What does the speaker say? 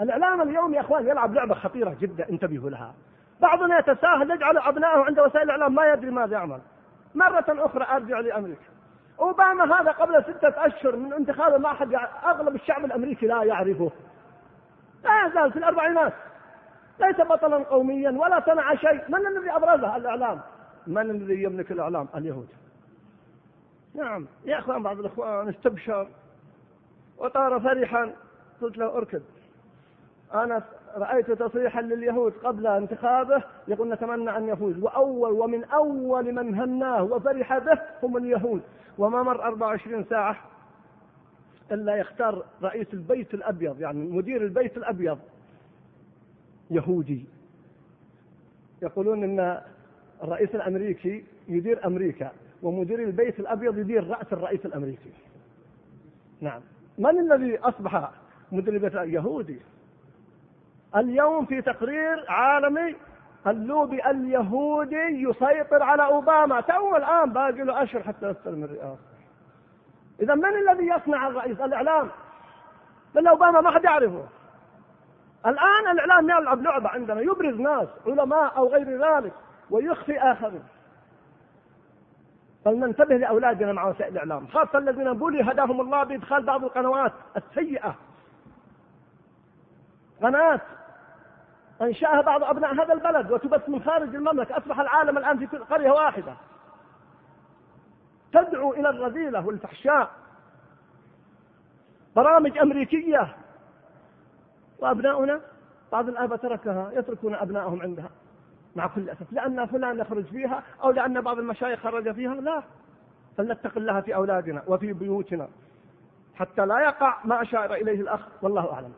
الإعلام اليوم يا أخوان يلعب لعبة خطيرة جدا انتبهوا لها. بعضنا يتساهل يجعل أبنائه عند وسائل الإعلام ما يدري ماذا يعمل. مرة أخرى أرجع لأمريكا. أوباما هذا قبل ستة أشهر من انتخابه ما أحد أغلب الشعب الأمريكي لا يعرفه. لا يزال في الأربعينات. ليس بطلا قوميا ولا صنع شيء. من الذي أبرزه الإعلام؟ من الذي يملك الإعلام؟ اليهود. نعم. يا أخوان بعض الإخوان استبشر. وطار فرحا. قلت له أركض. أنا رأيت تصريحا لليهود قبل انتخابه يقول نتمنى أن يفوز. وأول ومن أول من هناه وفرح به هم اليهود. وما مر 24 ساعة إلا يختار رئيس البيت الأبيض يعني مدير البيت الأبيض يهودي. يقولون أن الرئيس الأمريكي يدير أمريكا ومدير البيت الأبيض يدير رأس الرئيس الأمريكي. نعم. من الذي أصبح مدير البيت يهودي. اليوم في تقرير عالمي اللوبي اليهودي يسيطر على أوباما تو الآن باقي له أشهر حتى يستلم الرئاسة. إذا من الذي يصنع الرئيس؟ الإعلام. لأن أوباما ما حد يعرفه. الآن الإعلام يلعب لعبة عندنا يبرز ناس علماء أو غير ذلك ويخفي آخرين. فلننتبه لأولادنا مع وسائل الإعلام، خاصة الذين بولي هداهم الله بإدخال بعض القنوات السيئة. قناة أنشأها بعض أبناء هذا البلد وتبث من خارج المملكة أصبح العالم الآن في قرية واحدة. تدعو إلى الرذيلة والفحشاء. برامج أمريكية. وأبناؤنا بعض الآباء تركها يتركون أبنائهم عندها. مع كل أسف. لأن فلان يخرج فيها أو لأن بعض المشايخ خرج فيها لا. فلنتق الله في أولادنا وفي بيوتنا. حتى لا يقع ما أشار إليه الأخ والله أعلم.